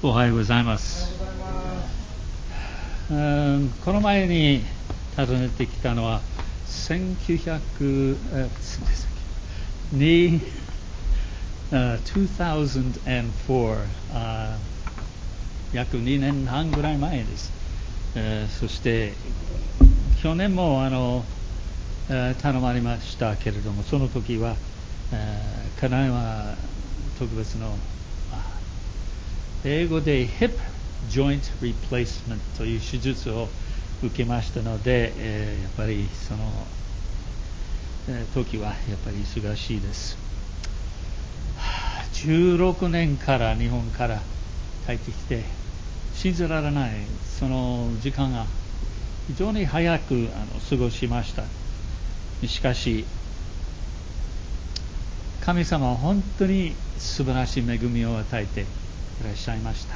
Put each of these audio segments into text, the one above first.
おはようございます。うんこの前に訪ねてきたのは1900えすみませんにあ2004約2年半ぐらい前です。えーそして去年もあのえー頼まれましたけれどもその時は、えー、課題は特別の英語で Hip Joint Replacement という手術を受けましたので、えーやっぱりその、えー時はやっぱり忙しいです。16年から日本から帰ってきて信じられないその時間が非常に早くあの過ごしました。しかし神様は本当に素晴らしい恵みを与えてらっしゃいました。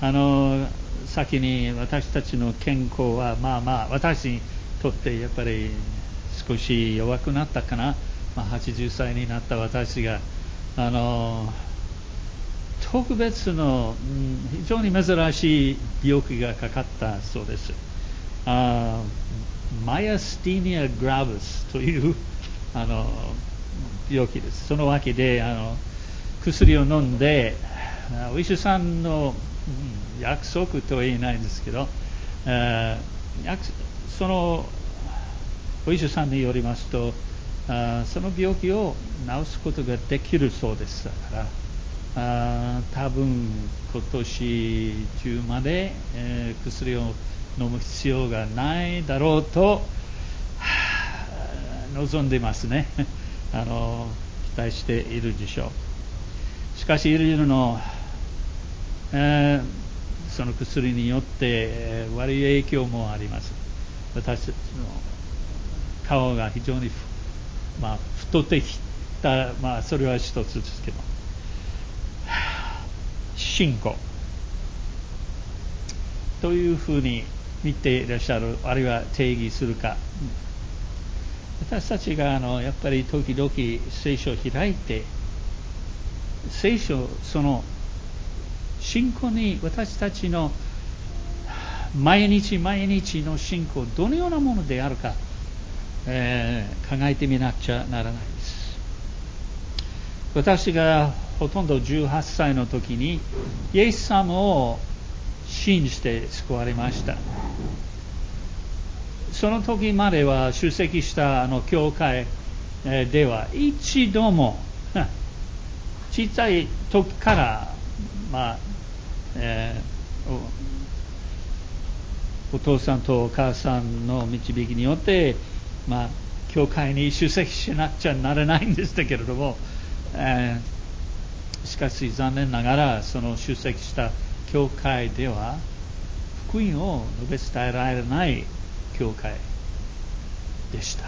あの先に私たちの健康はまあまあ私にとってやっぱり少し弱くなったかな、まあ、80歳になった私があの特別の、非常に珍しい病気がかかったそうです。あマイアスティニア・グラブスというあの病気です。そのわけであの薬を飲んで、お医者さんの約束とは言えないんですけど、あそのお医者さんによりますと、あその病気を治すことができるそうです。だからあ多分今年中まで、えー薬を飲む必要がないだろうと望んでますね あの期待しているでしょうしかしいろいろの、その薬によって悪い影響もあります。私たちの顔が非常に、まあ、太ってきた、まあ、それは一つですけど。信仰というふうに見ていらっしゃる、あるいは定義するか。私たちがあのやっぱり時々聖書を開いて、聖書、その信仰に私たちの毎日毎日の信仰、どのようなものであるか、えー考えてみなくちゃならないです。私がほとんど18歳の時に、イエス様を信じて救われました。その時までは出席したあの教会では一度も 小さい時から、まあえーお父さんとお母さんの導きによって、まあ、教会に出席しなくちゃならないんでしたけれども、えーしかし残念ながらその出席した教会では福音を述べ伝えられない教会でした。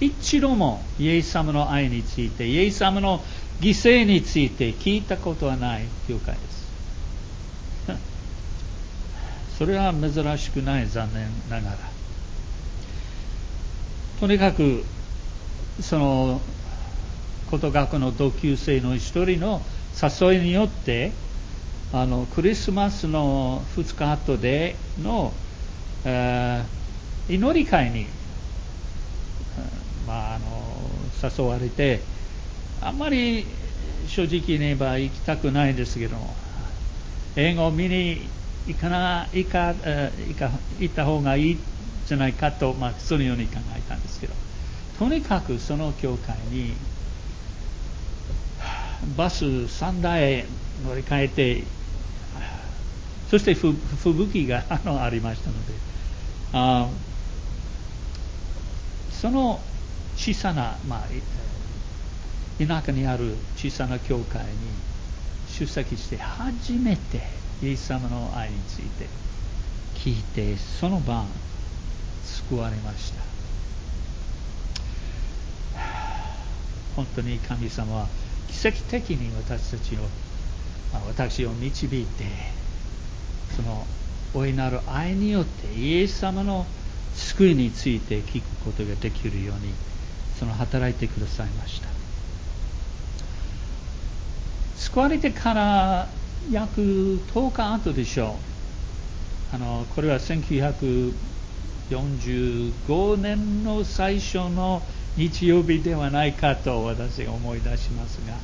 一度もイエス様の愛についてイエス様の犠牲について聞いたことはない教会です。それは珍しくない残念ながら。とにかくそのこと学の同級生の一人の誘いによってあのクリスマスの2日後での、えー祈り会に、まあ、あの誘われてあんまり正直に言えば行きたくないですけども映画を見に行かな行か、行か行った方がいいんじゃないかと、まあ、そのように考えたんですけど。とにかくその教会にバス3台乗り換えて、そして吹雪があのありましたので、あその小さな、まあ、田舎にある小さな教会に出席して初めてイエス様の愛について聞いて、その晩救われました。本当に神様は奇跡的に私たちを、まあ私を導いて、その大いなる愛によってイエス様の救いについて聞くことができるように、その働いてくださいました。救われてから約10日後でしょう。あのこれは1945年の最初の日曜日ではないかと私が思い出しますが、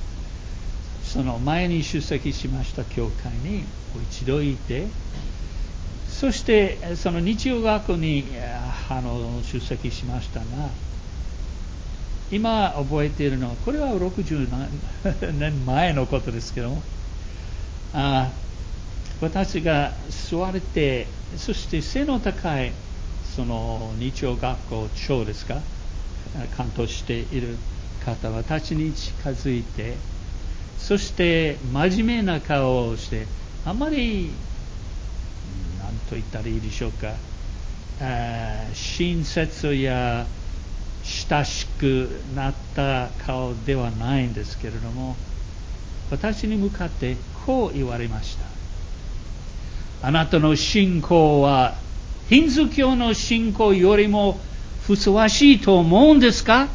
その前に出席しました教会に一度いて、そしてその日曜学校にあの出席しましたが、今覚えているのは、これは60年前のことですけども、あ私が座れて、そして背の高いその日曜学校長ですか、担当している方、私に近づいて、そして真面目な顔をして、あまり、何と言ったらいいでしょうか、あ親切や親しくなった顔ではないんですけれども、私に向かってこう言われました。あなたの信仰は、ヒンズ教の信仰よりもふさわしいと思うんですか？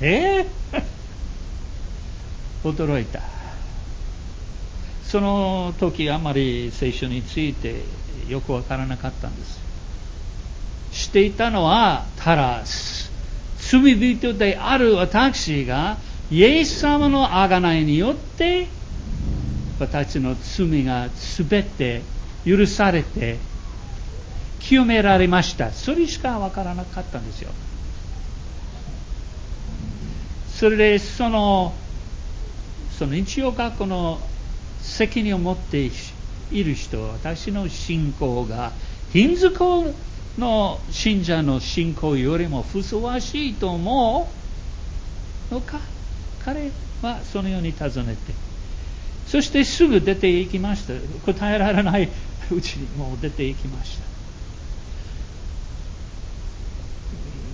え？ー、驚いた。その時あまり聖書についてよくわからなかったんです。していたのは、ただ、罪人である私が、イエス様の贖いによって、私の罪がすべて許されて、清められました。それしかわからなかったんですよ。それで、その、その日曜学校の責任を持っている人、私の信仰が、ヒンズ教の信者の信仰よりもふさわしいと思うのか？彼はそのように尋ねてそしてすぐ出て行きました。答えられないうちにもう出て行きました。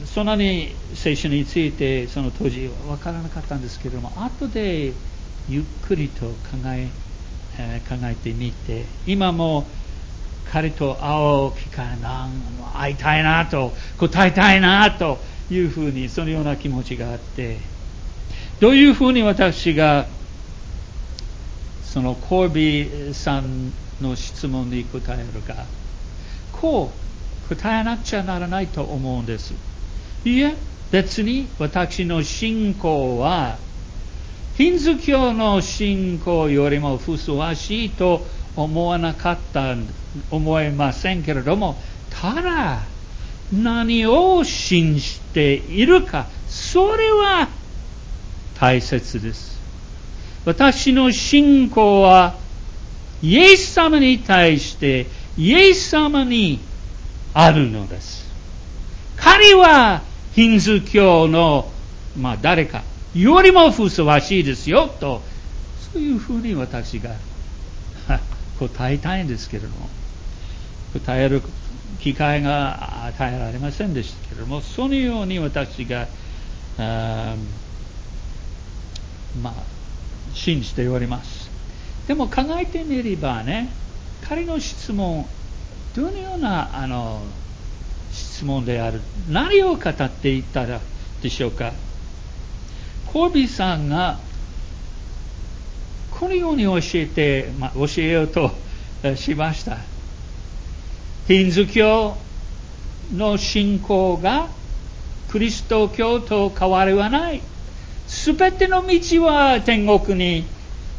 そんなに聖書についてその当時分からなかったんですけれども後でゆっくりと考え考えてみて今も彼と会う機会な会いたいなと答えたいなというふうにそのような気持ちがあってどういうふうに私がそのコービーさんの質問に答えるかこう答えなくちゃならないと思うんです。いえ別に私の信仰はヒンズ教の信仰よりもふさわしいと思わなかった思えませんけれどもただ何を信じているかそれは大切です。私の信仰はイエス様に対してイエス様にあるのです。彼はヒンズー教の、まあ、誰かよりもふさわしいですよとそういうふうに私が答えたいんですけれども、答える機会が与えられませんでしたけれども、そのように私が、あまあ、信じております。でも考えてみればね、彼の質問、どのようなあの質問である、何を語っていたらでしょうか。コービーさんがこのように教えて、まあ、教えようとしました。ヒンズ教の信仰がクリスト教と変わりはない。すべての道は天国に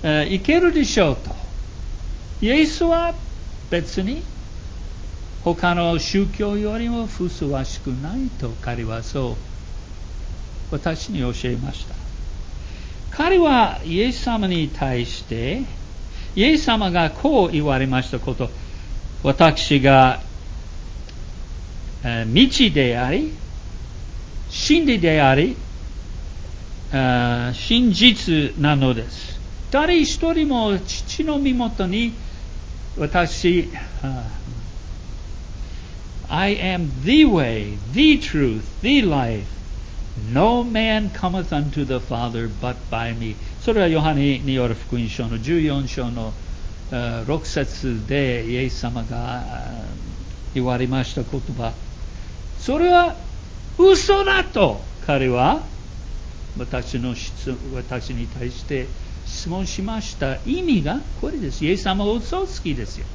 行けるでしょうと。イエスは別に他の宗教よりもふさわしくないと彼はそう私に教えました。彼はイエス様に対して、イエス様がこう言われましたこと、私が、道であり、真理であり、真実なのです。誰一人も父の身元に私、I am the way, the truth, the life, No man cometh unto the Father but by me. それはヨハネによる福音書の14章の6節でイエス様が言われました言葉。それは嘘だと彼は私の質私に対して質問しました意味がこれです。イエス様は嘘つきですよ。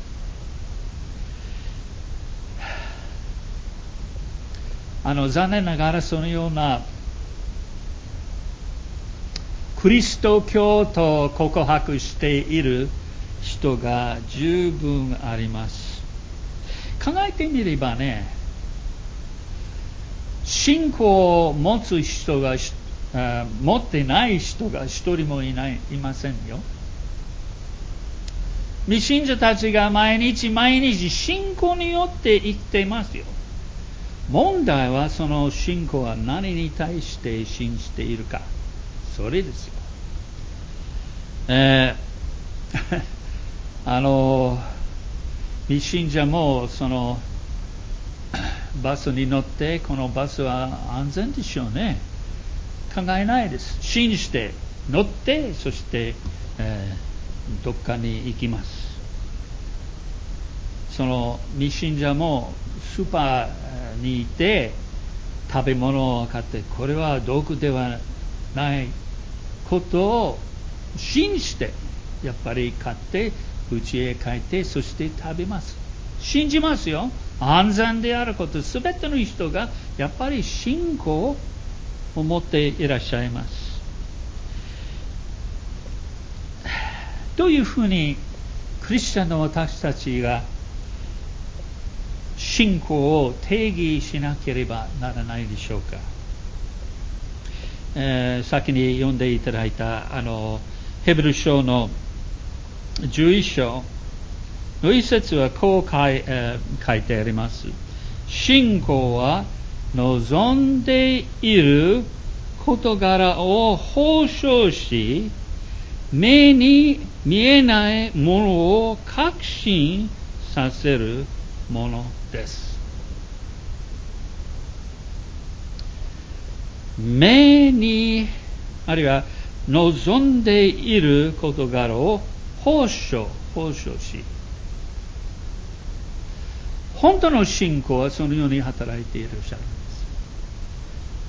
あの残念ながらそのようなクリスト教と告白している人が十分あります。考えてみればね、信仰を持つ人が持ってない人が一人もいないいませんよ。未信者たちが毎日毎日信仰によって生きていますよ。問題はその信仰は何に対して信じているか。それですよ。えー、あの、未信者もそのバスに乗ってこのバスは安全でしょうね。考えないです。信じて乗ってそして、えー、どっかに行きます。その未信者もスーパーにいて食べ物を買ってこれは毒ではないことを信じてやっぱり買って家へ帰ってそして食べます信じますよ安全であること全ての人がやっぱり信仰を持っていらっしゃいます。どういうふうにクリスチャンの私たちが信仰を定義しなければならないでしょうか、えー、先に読んでいただいたあのヘブル書の11章の一節はこう書い,、えー、書いてあります。信仰は望んでいる事柄を保証し目に見えないものを確信させるものです目にあるいは望んでいる事柄を保証保証し本当の信仰はそのように働いていらっしゃる。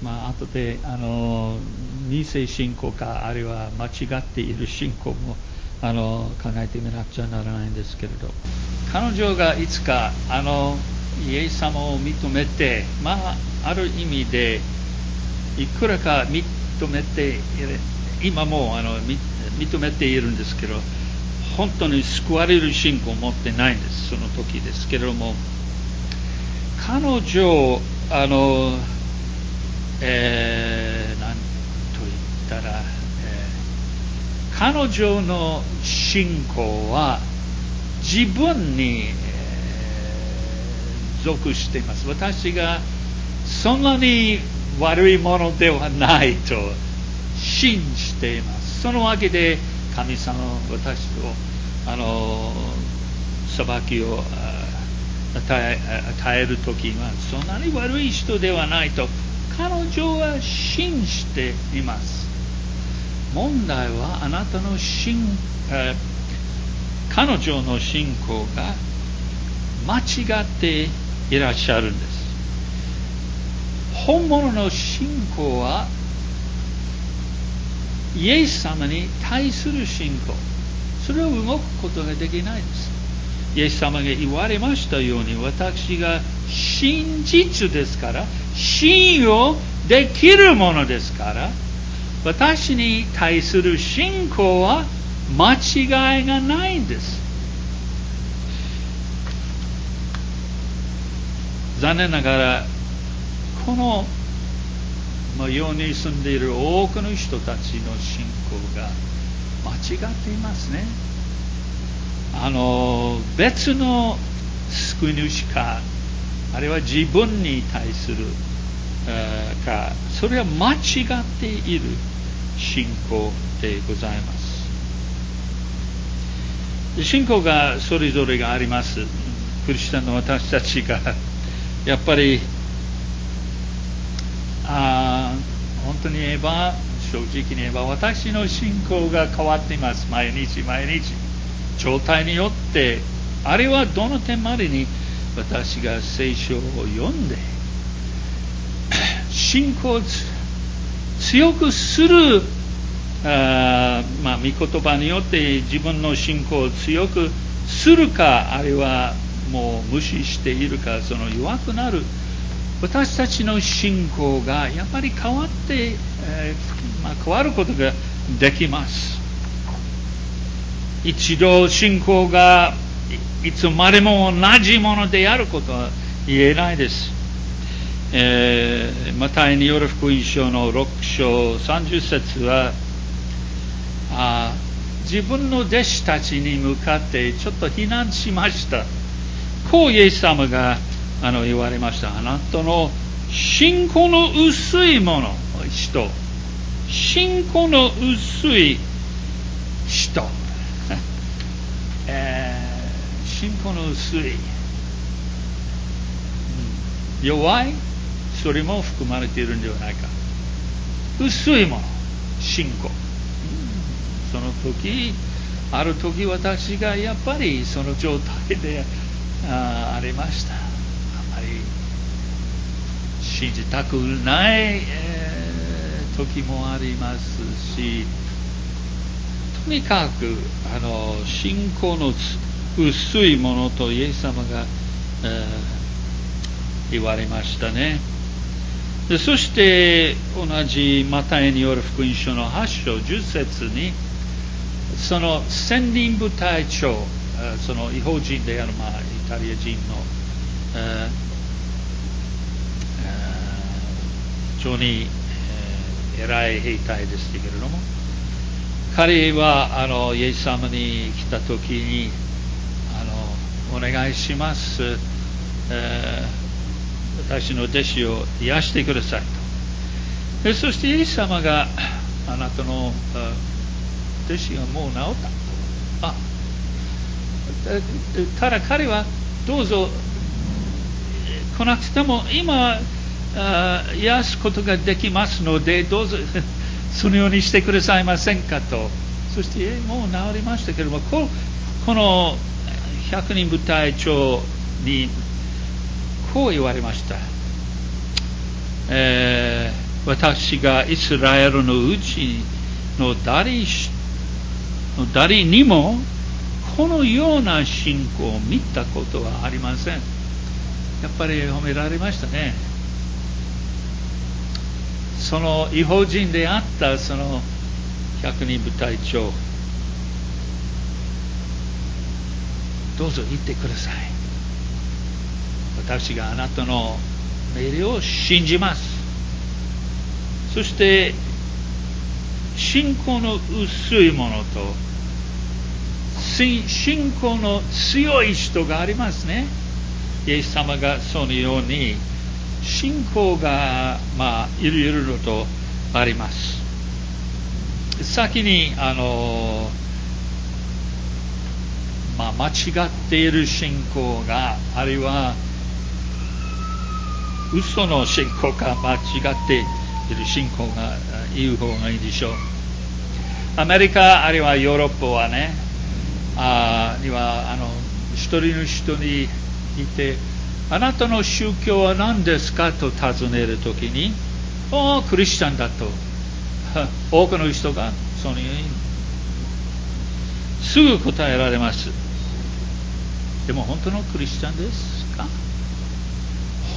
まあ後であの偽信仰かあるいは間違っている信仰もあの考えてみなくちゃならないんですけれど。彼女がいつかあのイエス様を認めて、まあ、ある意味でいくらか認めて今もあの認めているんですけど本当に救われる信仰を持ってないんですその時ですけれども。彼女あの、えー、何と言ったら、えー、彼女の信仰は自分に、属しています。私がそんなに悪いものではないと信じています。そのわけで神様は私をあの裁きを与え与える時はそんなに悪い人ではないと彼女は信じています。問題はあなたの信彼女の信仰が間違っていらっしゃるんです。本物の信仰はイエス様に対する信仰。それを動くことができないです。イエス様が言われましたように私が真実ですから信用できるものですから私に対する信仰は間違いがないんです。残念ながらこの世に住んでいる多くの人たちの信仰が間違っていますね。あの別の救い主かあるいは自分に対するかそれは間違っている信仰でございます。信仰がそれぞれがあります。クリスチャンの私たちが やっぱりあ本当に言えば正直に言えば私の信仰が変わっています。毎日毎日。状態によってあれはどの点までに私が聖書を読んで信仰を強くするあまあ、御言葉によって自分の信仰を強くするか、あるいはもう無視しているか、その弱くなる、私たちの信仰がやっぱり変わって、えー、まあ、変わることができます。一度信仰がいつまでも同じものであることは言えないです。えー、マタイによる福音書の6章30節はあ自分の弟子たちに向かってちょっと非難しました。こうイエス様があの言われました。あなたの信仰の薄いもの、人。信仰の薄い人。信仰の薄い。弱いそれも含まれているんではないか。薄いもの、信仰。その時、ある時私がやっぱりその状態でありました。あまり信じたくない、えー、時もありますし、とにかくあの信仰の薄いものとイエス様が、えー、言われましたね。でそして同じマタイによる福音書の8章10節にその千人部隊長その違法人である、まあ、イタリア人の、えー、非常に、えー、偉い兵隊ですけれども彼はあのイエス様に来た時にお願いします、えー私の弟子を癒してくださいと。そしてイエス様があなたの弟子がもう治った。あただ彼はどうぞ来なくても今癒すことができますのでどうぞ そのようにしてくださいませんかと。そしてもう治りましたけれどもこの100人部隊長にこう言われました、えー、私がイスラエルのうちの誰の誰にもこのような信仰を見たことはありません。やっぱり褒められましたね。その違法人であったその百人部隊長。どうぞ言ってください。私があなたの命令を信じます。そして信仰の薄いものと信仰の強い人がありますね。イエス様がそのように信仰がまあいろいろとあります。先にあのまあ、間違っている信仰があるいは嘘の信仰か間違っている信仰が言う方がいいでしょう。アメリカあるいはヨーロッパはね、あにはあの一人の人にいて、あなたの宗教は何ですかと尋ねるときに、おお、クリスチャンだと。多くの人がそのようにすぐ答えられます。でも本当のクリスチャンですか？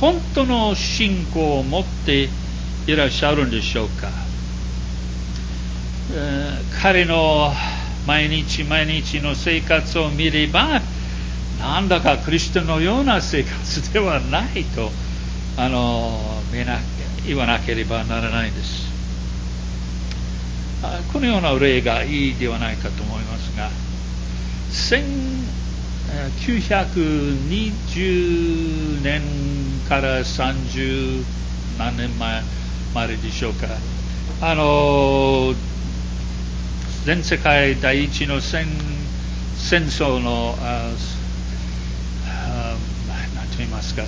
本当の信仰を持っていらっしゃるんでしょうか、えー、彼の毎日毎日の生活を見ればなんだかクリスチャンのような生活ではないとあの言わなければならないです。このような例がいいではないかと思いますが920年から30何年前まででしょうかあの全世界第一の戦戦争の何と言いますか。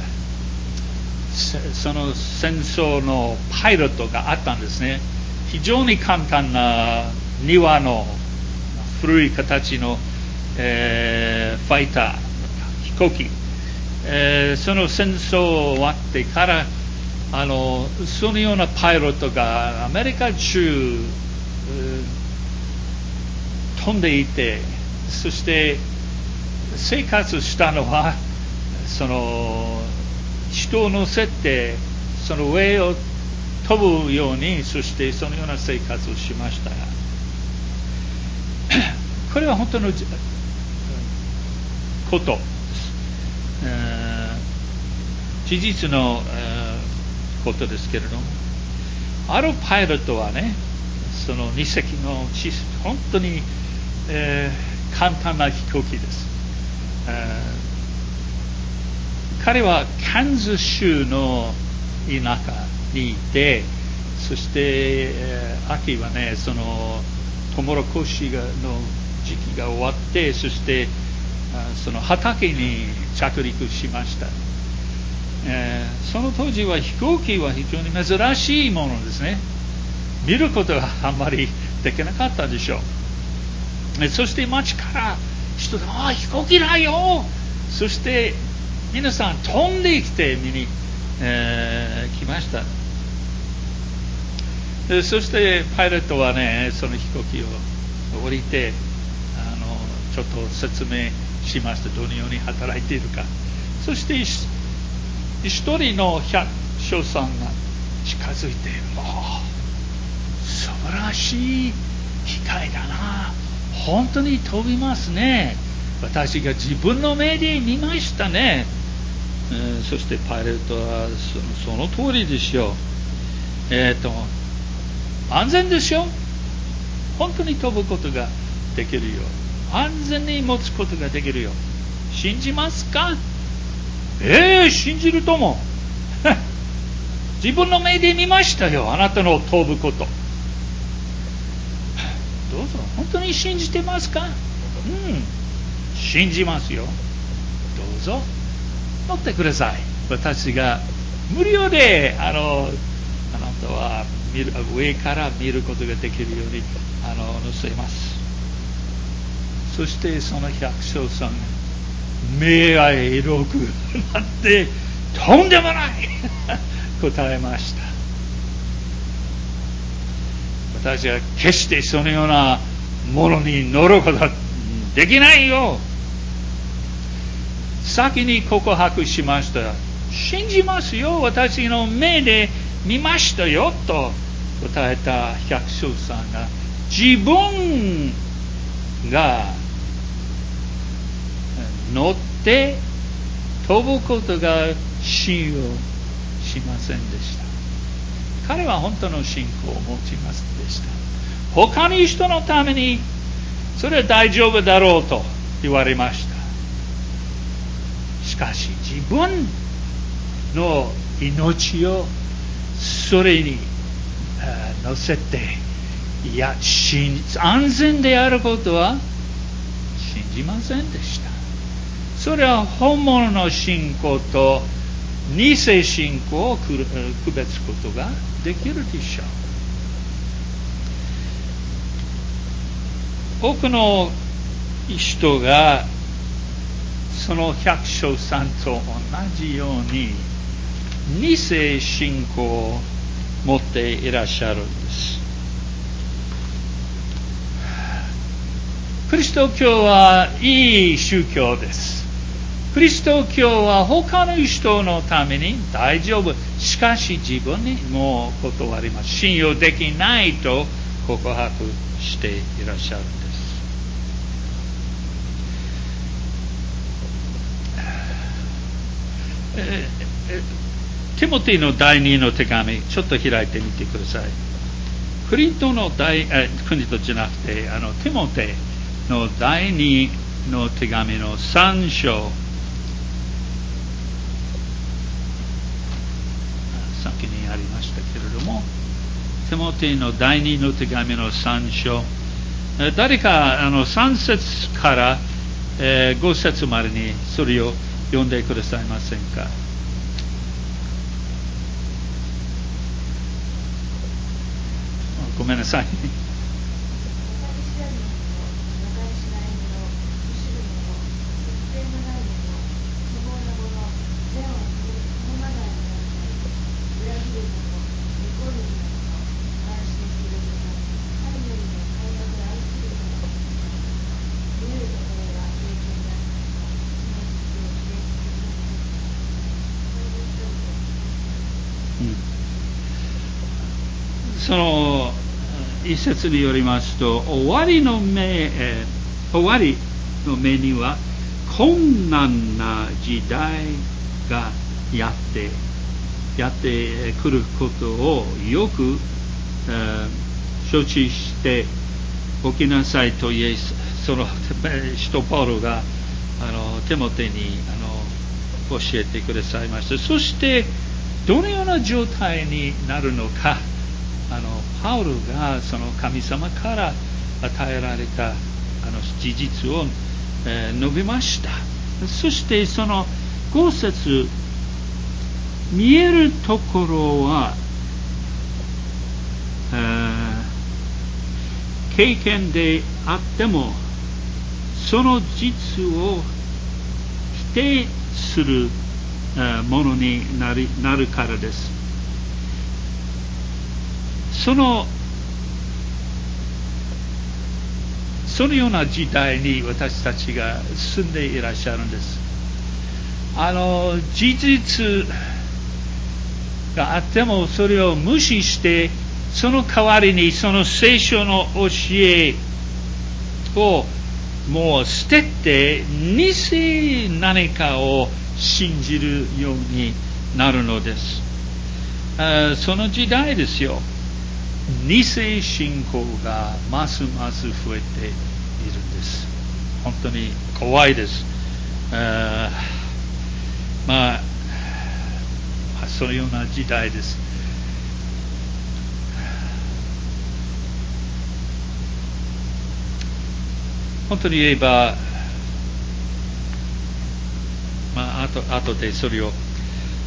その戦争のパイロットがあったんですね。非常に簡単な庭の古い形のえー、ファイター、飛行機、えー、その戦争終わってから、あのそのようなパイロットがアメリカ中、飛んでいてそして生活したのはその人を乗せてその上を飛ぶようにそしてそのような生活をしました。これは本当のこと。です、事実のことですけれども。あるパイロットはねその2隻の本当に、えー、簡単な飛行機です、彼はカンズ州の田舎にいてそして、えー、秋はねそのトウモロコシがの時期が終わってそしてその畑に着陸しました、えー、その当時は飛行機は非常に珍しいものですね。見ることがあんまりできなかったでしょう。そして街から人が「ああ飛行機だよ!」そして皆さん飛んできて見に、えー、来ました。そしてパイロットはねその飛行機を降りてあのちょっと説明しましたどのように働いているか。そして一人の百姓さんが近づいて「ああ素晴らしい機械だな。本当に飛びますね。私が自分の目で見ましたね、えー、そしてパイロットはそのその通りですよ。えっ、ー、と安全ですよ。本当に飛ぶことができるよ安全に持つことができるよ信じますか？ええー、信じるとも。自分の目で見ましたよあなたの飛ぶこと。どうぞ本当に信じてますか？うん信じますよ。どうぞ乗ってください。私が無料であのあなたは見る上から見ることができるようにあの乗せます。そしてその百姓さん目が色くなってとんでもない！答えました。私は決してそのようなものに乗ることはできないよ。先に告白しました信じますよ。私の目で見ましたよと答えた百姓さんが自分が乗って飛ぶことが信用しませんでした。彼は本当の信仰を持ちませんでした。他の人のためにそれは大丈夫だろうと言われました。しかし自分の命をそれに乗せていや安全であることは信じませんでした。それは本物の信仰と偽信仰を区別すことができるでしょう。多くの人がその百姓さんと同じように偽信仰を持っていらっしゃるんです。クリスト教はいい宗教です。クリスト教は他の人のために大丈夫しかし自分にもう断ります信用できないと告白していらっしゃるんですティモティの第2の手紙、ちょっと開いてみてください。クリントの第、えクリントじゃなくて、あの、ティモテの第2の手紙の3章。先にありましたけれども、テモティの第二の手紙の参照。誰かあの3節から、えー、5節までにそれを読んでくださいませんか？ごめんなさい。節によりますと終わりの目、えー、終わりの目には困難な時代がやってやってくることをよく、えー、承知しておきなさいとイエスその 使徒パウロがあの手元にあの教えてくださいました。そしてどのような状態になるのか。あのパウロがその神様から与えられたあの事実を、えー、述べましたそしてその5節見えるところは、経験であってもその実を否定するものになりなるからです。そのそのような時代に私たちが住んでいらっしゃるんです。あの事実があってもそれを無視してその代わりにその聖書の教えをもう捨てて偽何かを信じるようになるのです。その時代ですよ。偽信仰がますます増えているんです。本当に怖いです。あまあ、そういうような時代です。本当に言えば、まあ、あと後でそれを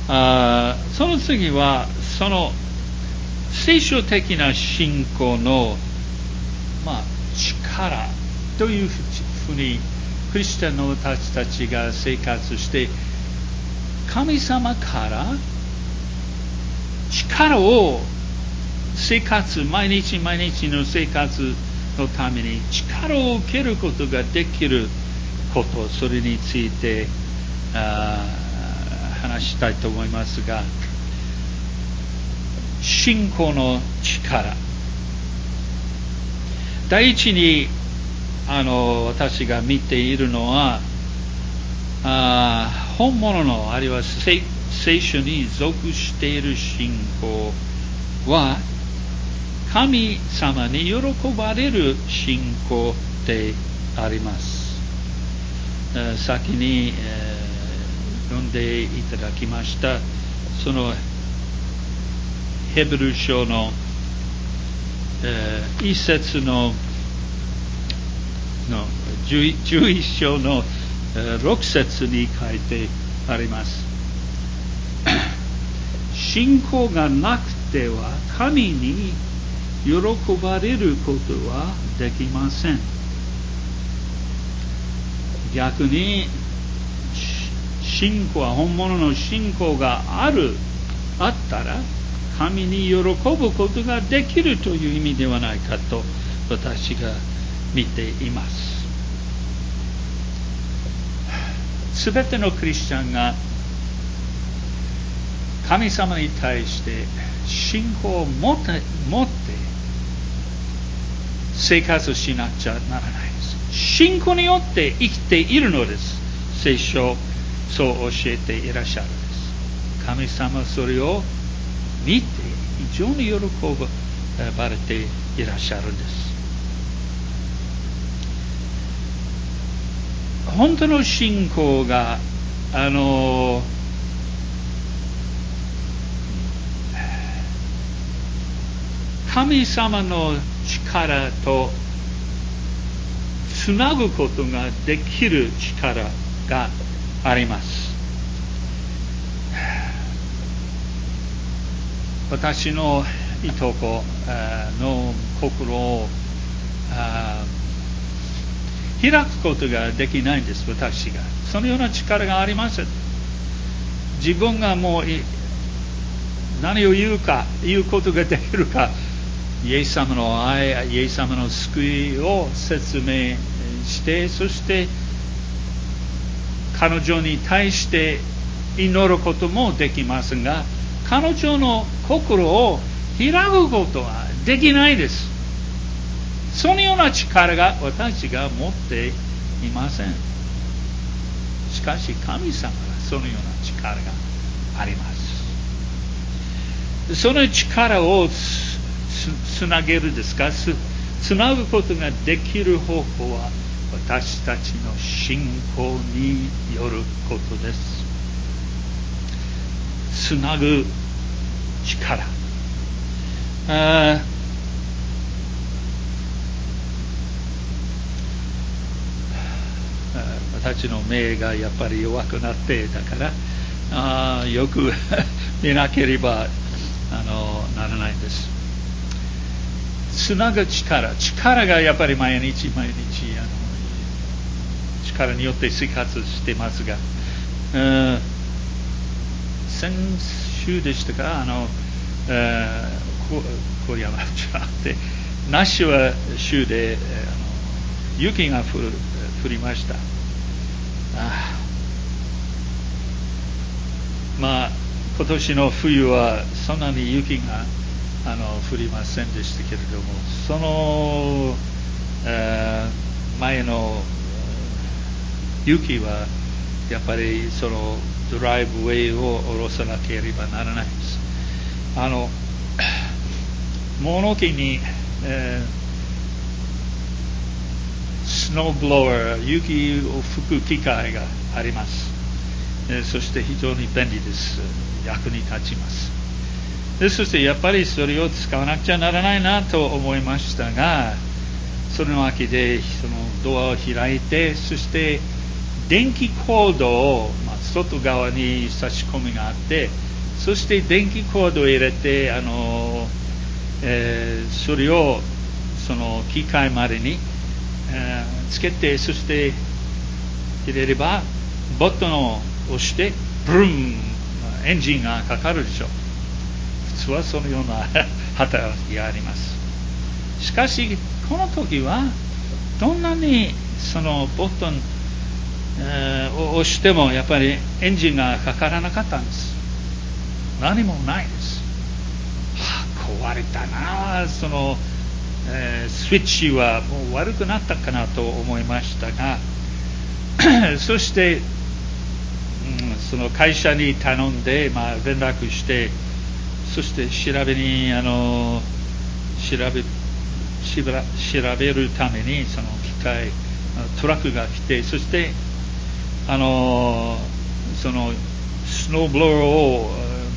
あその次はその聖書的な信仰の、まあ、力というふうにクリスチャンの私たちが生活して神様から力を生活毎日毎日の生活のために力を受けることができることそれについて話したいと思いますが信仰の力第一にあの私が見ているのはあ本物のあるいは聖書に属している信仰は神様に喜ばれる信仰であります。先に、えー、読んでいただきましたそのヘブル書の、えー、一節のの 11, 章の、えー、6節に書いてあります。信仰がなくては神に喜ばれることはできません。逆に信仰は本物の信仰があるあったら神に喜ぶことができるという意味ではないかと私が見ています。すべてのクリスチャンが神様に対して信仰を持って持って生活しなくちゃならないです。信仰によって生きているのです。聖書そう教えていらっしゃるんです。神様それを見て非常に喜ばれていらっしゃるんです。本当の信仰があの神様の力とつなぐことができる力があります。私のいとこの心を開くことができないんです、私が。そのような力があります。自分がもう何を言うか、言うことができるか、イエス様の愛、イエス様の救いを説明して、そして彼女に対して祈ることもできますが、彼女の心を開くことはできないです。そのような力が私が持っていません。しかし神様がそのような力があります。その力をつなげるですか？つなぐことができる方法は私たちの信仰によることです。つなぐ力。あ私の目がやっぱり弱くなってだからあよく 見なければあのならないんですつなぐ力力がやっぱり毎日毎日あの力によって生活してますが、うん、先週でしたか？あの、えー、郡山じゃなくて那須は州であの雪が降る降りました。あまあ今年の冬はそんなに雪があの降りませんでしたけれどもその、えー、前の雪はやっぱりそのドライブウェイを下ろさなければならないです。あの物置に、えー、スノーブロワー雪を吹く機械があります、えー、そして非常に便利です。役に立ちます。でそしてやっぱりそれを使わなくちゃならないなと思いましたがそのわけでそのドアを開いてそして電気コードを、ま、外側に差し込みがあってそして電気コードを入れてあの、えー、それをその機械までに、えー、つけてそして入れればボタンを押してブルンエンジンがかかるでしょう。普通はそのような 働きがあります。しかしこの時はどんなにそのボタンえー、押してもやっぱりエンジンがかからなかったんです。何もないです、はあ、壊れたなその、えー、スイッチはもう悪くなったかなと思いましたが そして、うん、その会社に頼んで、まあ、連絡してそして調べにあの調べ調べるためにその機械トラックが来てそしてあのそのスノーブローを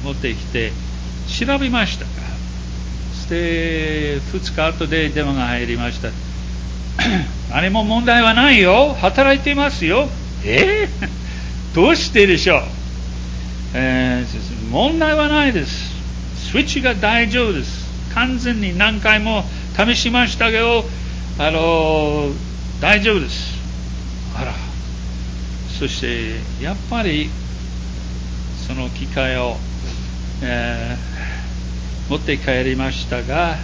持ってきて調べました。そして2日後で電話が入りました。何も問題はないよ。働いていますよ。えー、どうしてでしょう、えー、問題はないです。スイッチが大丈夫です。完全に何回も試しましたけどあの大丈夫です。そしてやっぱりその機会を、えー、持って帰りましたが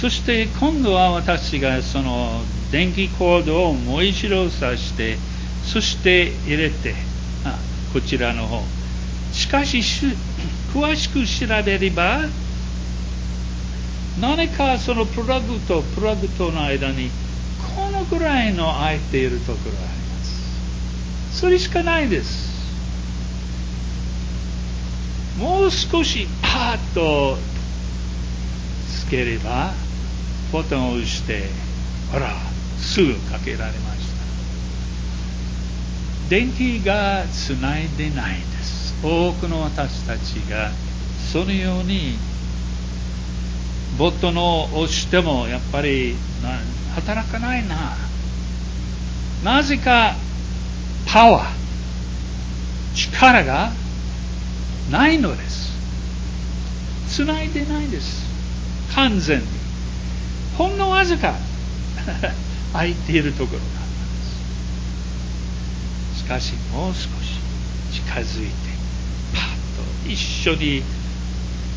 そして今度は私がその電気コードをもう一度挿してそして入れてあこちらの方。しかし詳しく調べれば何かそのプラグとプラグとの間にこのぐらいの空いているところがあります。それしかないです。もう少しパーッとつければボタンを押してほらすぐかけられました。電気がつないでないです。多くの私たちがそのようにボタンを押してもやっぱり働かないな。なぜかパワー、力がないのです。つないでないです。完全に。ほんのわずか 空いているところがあります。しかしもう少し近づいて、パッと一緒に、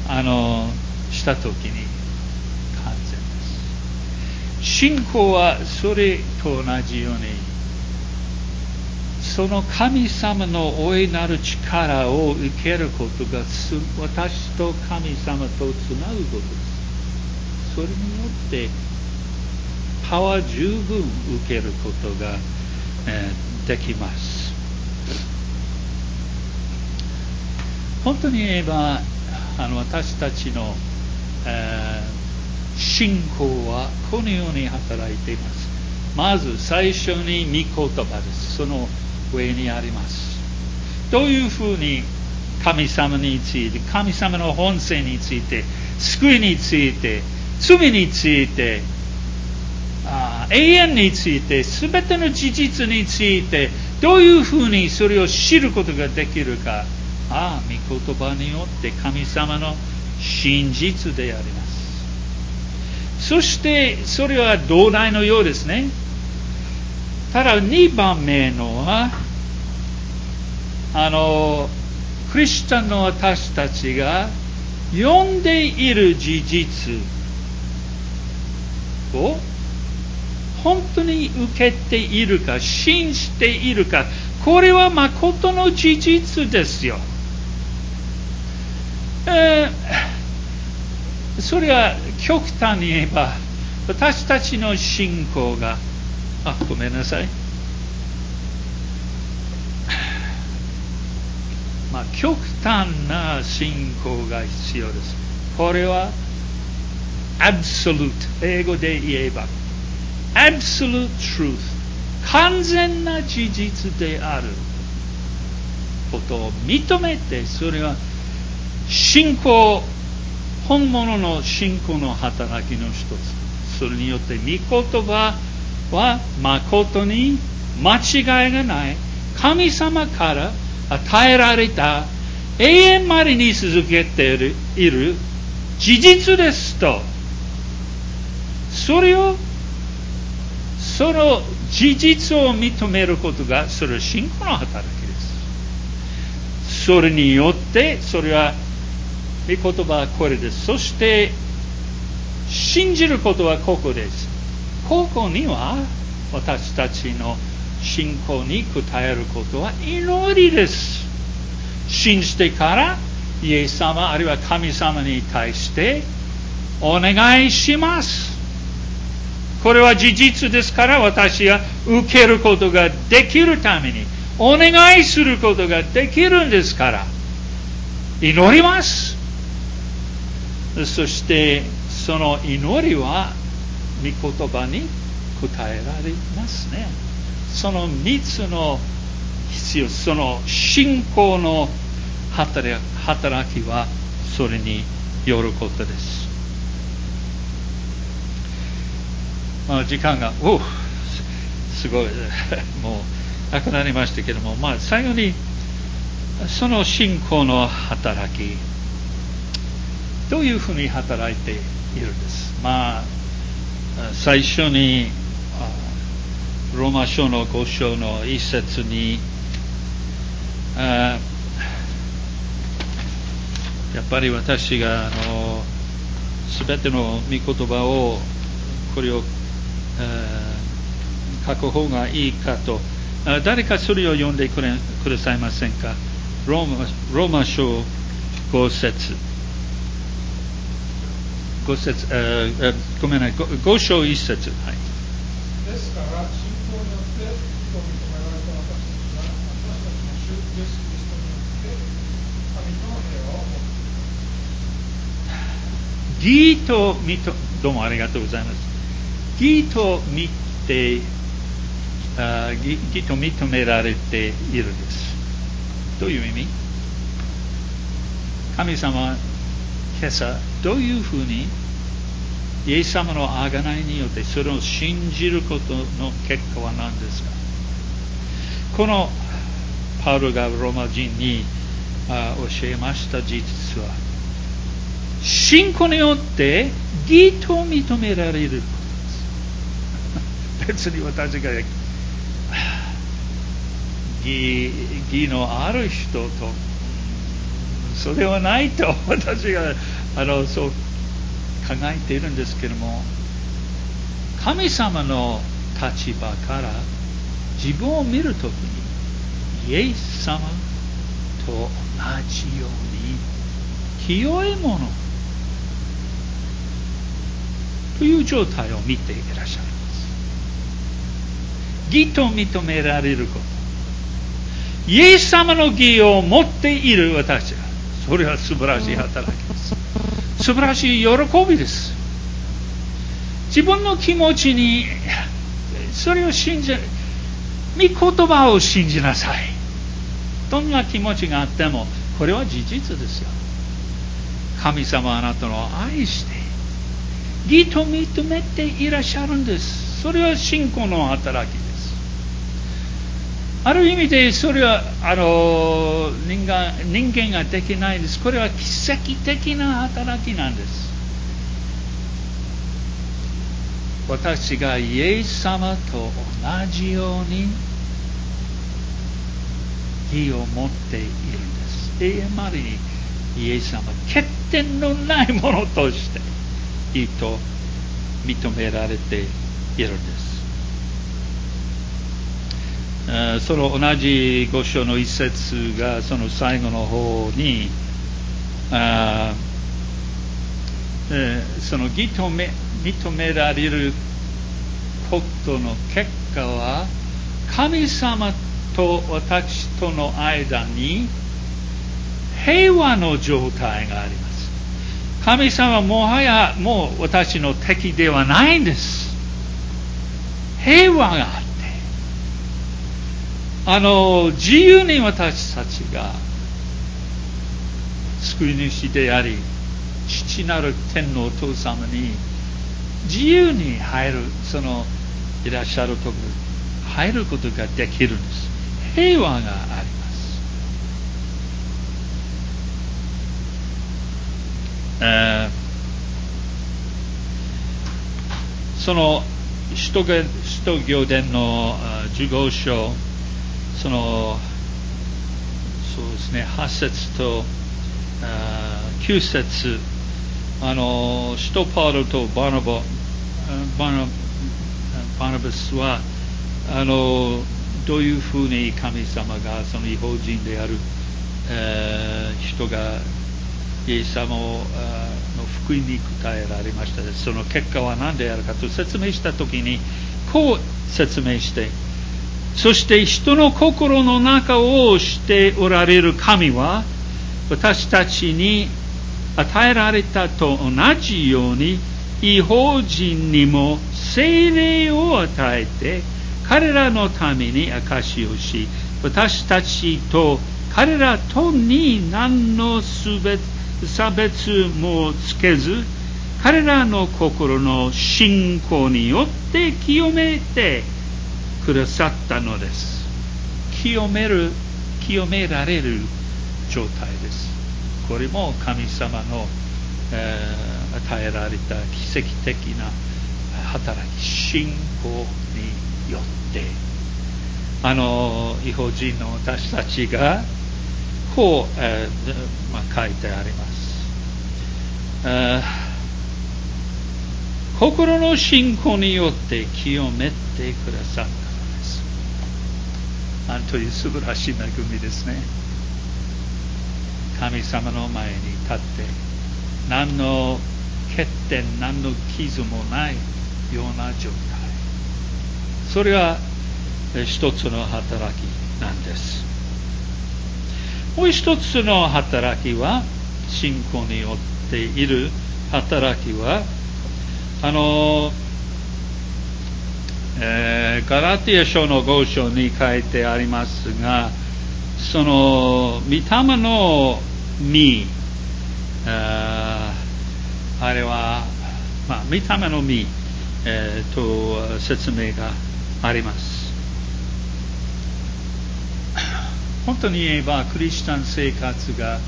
あの、したときに完全です。信仰はそれと同じようにその神様の大いなる力を受けることが私と神様とつなぐことです。それによってパワー十分受けることが、えー、できます。本当に言えばあの私たちの、えー、信仰はこのように働いています。まず最初に御言葉です。その上にあります。どういうふうに神様について神様の本性について救いについて罪についてあ永遠について全ての事実についてどういうふうにそれを知ることができるか。ああ御言葉によって神様の真実であります。そしてそれは同大のようですね。ただ2番目のはあのクリスチャンの私たちが読んでいる事実を本当に受けているか信じているかこれは誠の事実ですよ、えー、それは極端に言えば私たちの信仰があごめんなさい。まあ極端な信仰が必要です。これは absolute 英語で言えば absolute truth 完全な事実であることを認めてそれは信仰本物の信仰の働きの一つそれによって御言葉は誠に間違いがない神様から与えられた永遠までに続けている事実ですと。それをその事実を認めることがそれは信仰の働きです。それによってそれは御言葉はこれですそして信じることはここですここには私たちの信仰に応えることは祈りです。信じてからイエス様あるいは神様に対してお願いします。これは事実ですから私が受けることができるためにお願いすることができるんですから祈ります。そしてその祈りは御言葉に答えられますね。その3つの必要、その信仰の働きはそれによることです。ま、時間が、おすごい、もうなくなりましたけども、まあ、最後にその信仰の働き、どういうふうに働いているんです。まあ、最初にローマ書の5章の一節にやっぱり私があの全ての御言葉をこれを書く方がいいかと誰かそれを読んでくれくださいませんか？ローマローマ書5節5節、えー、ごめんなさい、五章一節、はい、ですから、信仰によってと認められた私たちが、私たちの主、イエス・キリストによって神の平和を持っています。義と見と、どうもありがとうございます。義と見て、あ義義と認められているです。どういう意味神様今朝どういうふうにイエス様の贖いによってそれを信じることの結果は何ですか？このパウロがローマ人に教えました事実は信仰によって義と認められることです。別に私が義義のある人とそれはないと私があのそうえているんですけども神様の立場から自分を見るときにイエス様と同じように清いものという状態を見ていらっしゃいます。義と認められること。イエス様の義を持っている私。がそれは素晴らしい働きです。素晴らしい喜びです自分の気持ちにそれを信じ御言葉を信じなさいどんな気持ちがあってもこれは事実ですよ神様あなたの愛して義と認めていらっしゃるんですそれは信仰の働きですある意味でそれはあの人間人間ができないです。これは奇跡的な働きなんです。私がイエス様と同じように義を持っているんです。永遠までにイエス様欠点のないものとして義と認められているんです。その同じ五章の一節がその最後の方にあ、え、その義とめ認められることの結果は神様と私との間に平和の状態があります。神様はもはやもう私の敵ではないんです。平和があってあの自由に私たちが救い主であり父なる天のお父様に自由に入るそのいらっしゃるところ入ることができるんです。平和があります。えその使徒行伝の15章そのそうですね8節とあ9節あの使徒パウロとバナババナバナバスはあのどういうふうに神様がその違法人である、えー、人がイエス様をの福音に答えられました。その結果は何であるかと説明したときにこう説明してそして人の心の中をしておられる神は私たちに与えられたと同じように違法人にも精霊を与えて彼らのために証しをし私たちと彼らとに何の差別もつけず彼らの心の信仰によって清めてくださったのです。清める清められる状態です。これも神様の、えー、与えられた奇跡的な働き信仰によって。あの違法人の私たちがこう、えーまあ、書いてあります、心の信仰によって清めてくださった。なんという素晴らしい恵みですね。神様の前に立って何の欠点何の傷もないような状態。それは一つの働きなんです。もう一つの働きは信仰によっている働きはあの、えー、ガラティア書の5章に書いてありますがその御霊の実ああれは、まあ、御霊の実えー、と説明があります。本当に言えばクリスチャン生活が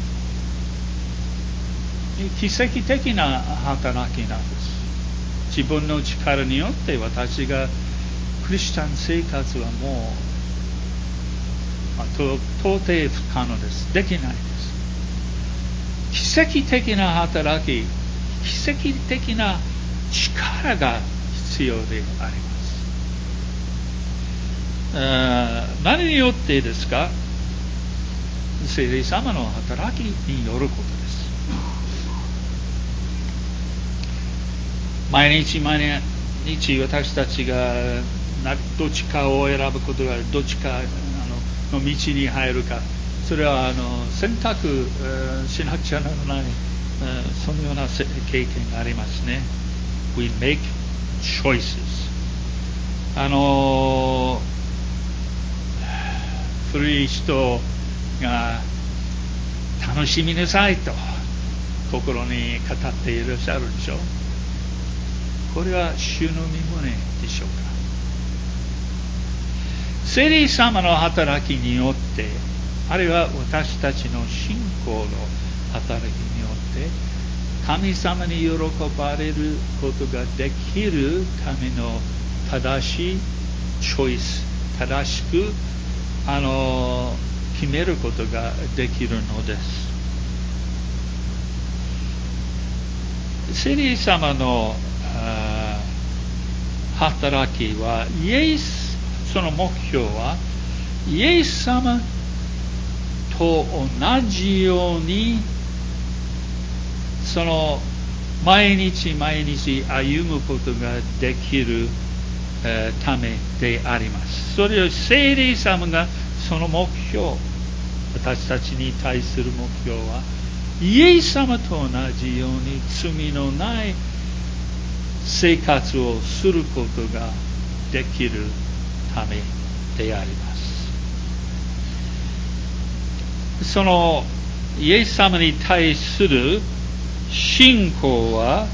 奇跡的な働きなんです。自分の力によって私がクリスチャン生活はもう、まあ、到底不可能です。できないです。奇跡的な働き奇跡的な力が必要であります。何によってですか？聖霊様の働きによることです。毎日毎日私たちがどっちかを選ぶことがどっちかあのの道に入るか。それはあの選択しなくちゃならないそのような経験がありますね。We make choices. あの古い人が楽しみなさいと心に語っていらっしゃるでしょう。これは主の身胸でしょうか？聖霊様の働きによってあるいは私たちの信仰の働きによって神様に喜ばれることができるための正しいチョイス正しくあの決めることができるのです。聖霊様の働きはイエスその目標はイエス様と同じようにその毎日毎日歩むことができる、え、ためであります。それを聖霊様がその目標、私たちに対する目標は、イエス様と同じように罪のない生活をすることができるためであります。そのイエス様に対する信仰は、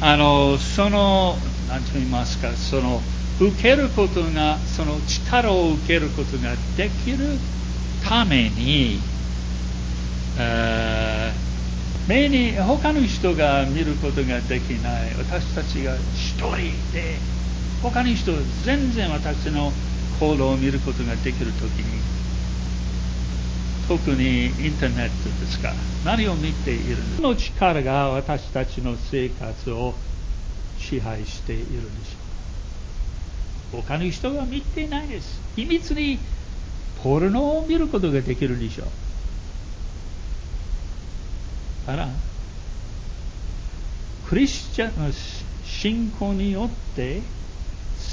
あの、その、何と言いますか、その、受けることが、その力を受けることができるために、目に他の人が見ることができない私たちが一人で他の人全然私の行動を見ることができるときに特にインターネットですか。何を見ているその力が私たちの生活を支配しているでしょう他の人が見ていないです。秘密にポルノを見ることができるでしょう。から。クリスチャンの信仰によって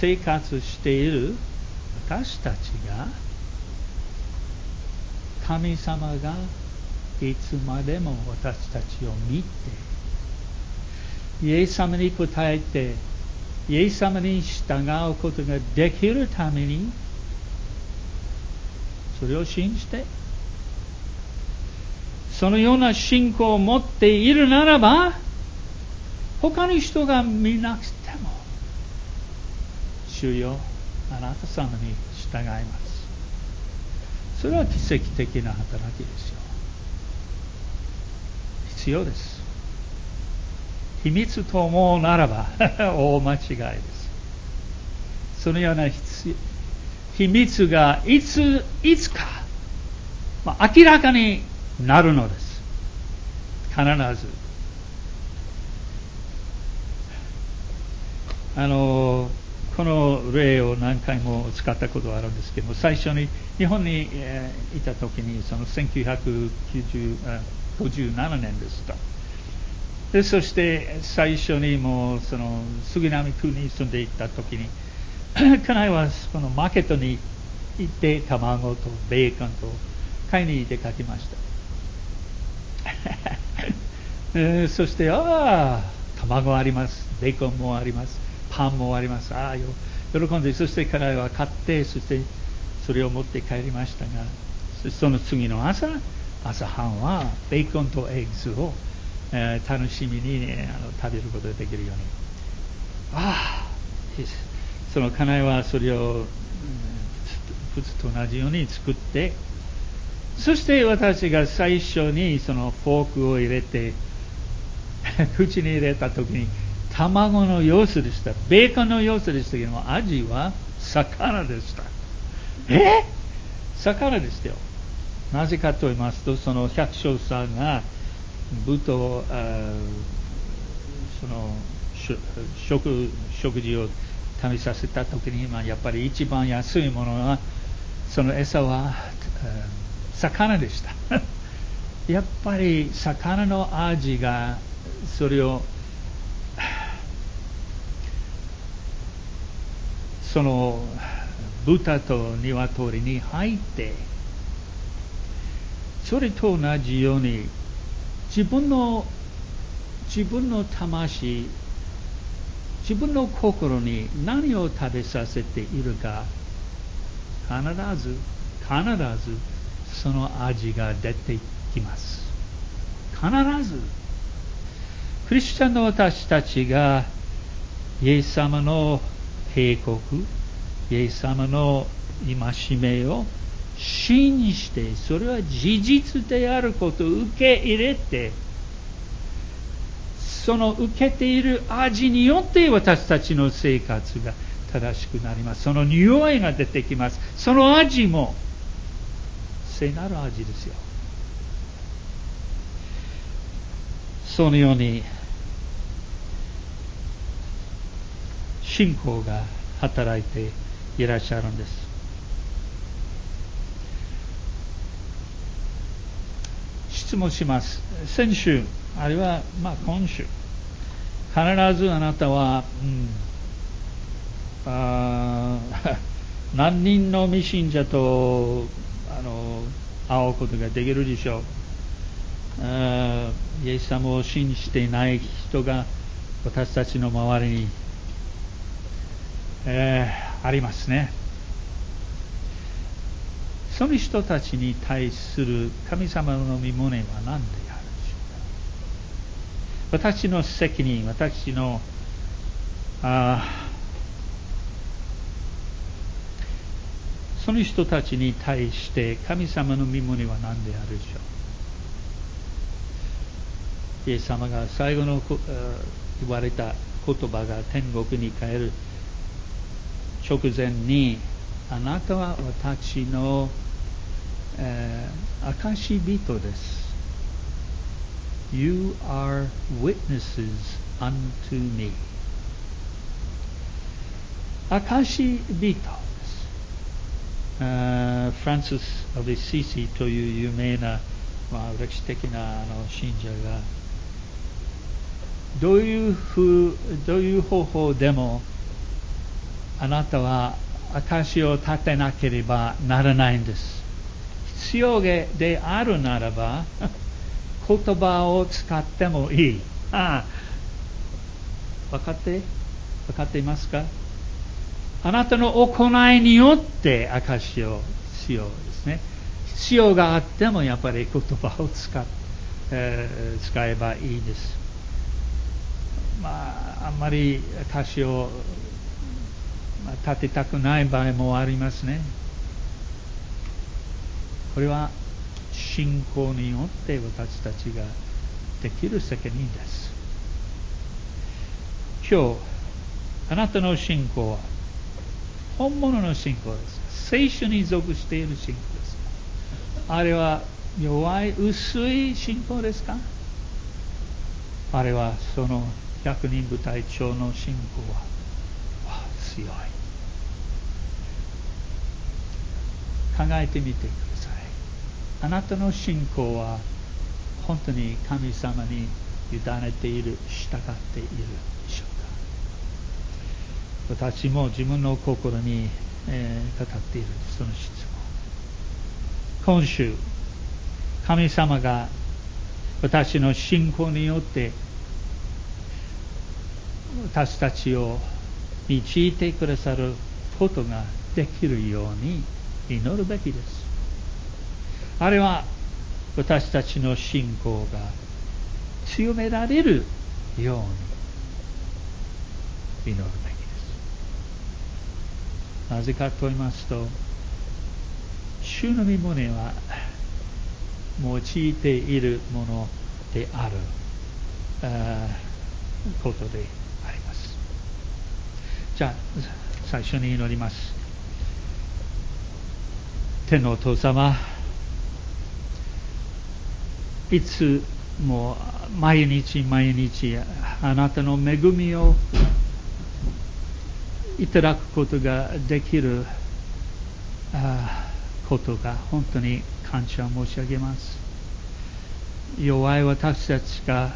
生活している私たちが神様がいつまでも私たちを見て、イエス様に応えて、イエス様に従うことができるために、それを信じて、そのような信仰を持っているならば、他の人が見なく、主よ、あなた様に従います。それは奇跡的な働きですよ。必要です。秘密と思うならば 大間違いです。そのような秘密がいついつか、まあ、明らかになるのです。必ず。あのこの例を何回も使ったことがあるんですけども最初に日本に、いた時にその1957年でしたでそして最初にもうその杉並区に住んでいた時に 家内はこのマーケットに行って卵とベーコンと買いに出かけました、そしてああ卵あります。ベーコンもあります。パンもあります。ああ、喜んで、そして彼は買って、そしてそれを持って帰りましたが、その次の朝、朝半はベーコンとエッグを、えー、楽しみに、ね、あの食べることができるように。ああ、その家内はそれを、うん、普通と同じように作って、そして私が最初にそのフォークを入れて、口に入れた時に、卵の様子でした。ベーコンの様子でしたけども、味は魚でした。え？魚でしたよ。なぜかと言いますと、その百姓さんが、豚を、その、食、食事を食べさせた時に、まあ、やっぱり一番安いものは、その餌は、魚でした やっぱり魚の味がそれをその豚と鶏に入ってそれと同じように自分の自分の魂自分の心に何を食べさせているか必ず必ずその味が出てきます。必ず。クリスチャンの私たちがイエス様の警告イエス様の戒めを信じてそれは事実であることを受け入れてその受けている味によって私たちの生活が正しくなります。その匂いが出てきます。その味も聖なる味ですよ。そのように信仰が働いていらっしゃるんです。質問します。先週あるいはまあ今週必ずあなたは、うん、あ 何人の未信者とあの会うことができるでしょう。あイエス様を信じていない人が私たちの周りに、えー、ありますね。その人たちに対する神様の身胸は何であるでしょうか。私の責任私のあその人たちに対して神様の身胸は何であるでしょう。イエス様が最後の言われた言葉が天国に帰る直前にあなたは私のえー、証人です。You are witnesses unto me. 証人です。フランシス・オビシシという有名な、まあ、歴史的なあの信者がどういうふうどういう方法でもあなたは証を立てなければならないんです。必要であるならば、言葉を使ってもいい。ああ分かって？分かっていますか？あなたの行いによって証をしようですね。必要があってもやっぱり言葉を使,、えー、使えばいいです。まあ、あんまり証を立てたくない場合もありますね。これは信仰によって私たちができる責任です。今日、あなたの信仰は本物の信仰です。聖書に属している信仰です。あれは弱い、薄い信仰ですか？あれはその百人部隊長の信仰は強い。考えてみてください。あなたの信仰は本当に神様に委ねている、従っているでしょうか。私も自分の心に、えー、かかっているその質問。今週、神様が私の信仰によって私たちを導いてくださることができるように祈るべきです。あれは私たちの信仰が強められるように祈るべきです。なぜかと言いますと、主の御胸は用いているものであることであります。じゃあ、最初に祈ります。天のお父様、いつも毎日毎日あなたの恵みをいただくことができることが本当に感謝申し上げます弱い私たちが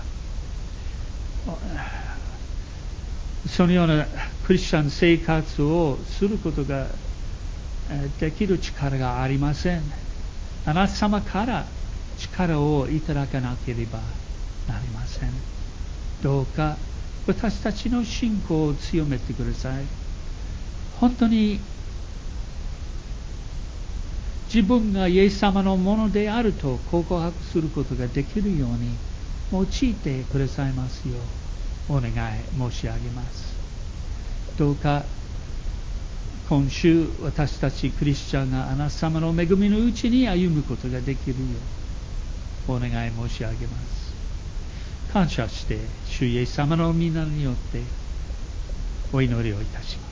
そのようなクリスチャン生活をすることができる力がありません。あなた様から力をいただかなければなりません。どうか私たちの信仰を強めてください。本当に自分がイエス様のものであると告白することができるように用いてくださいますようお願い申し上げます。どうか今週私たちクリスチャンがあなた様の恵みのうちに歩むことができるようお願い申し上げます。感謝して主イエス様の皆によってお祈りをいたします。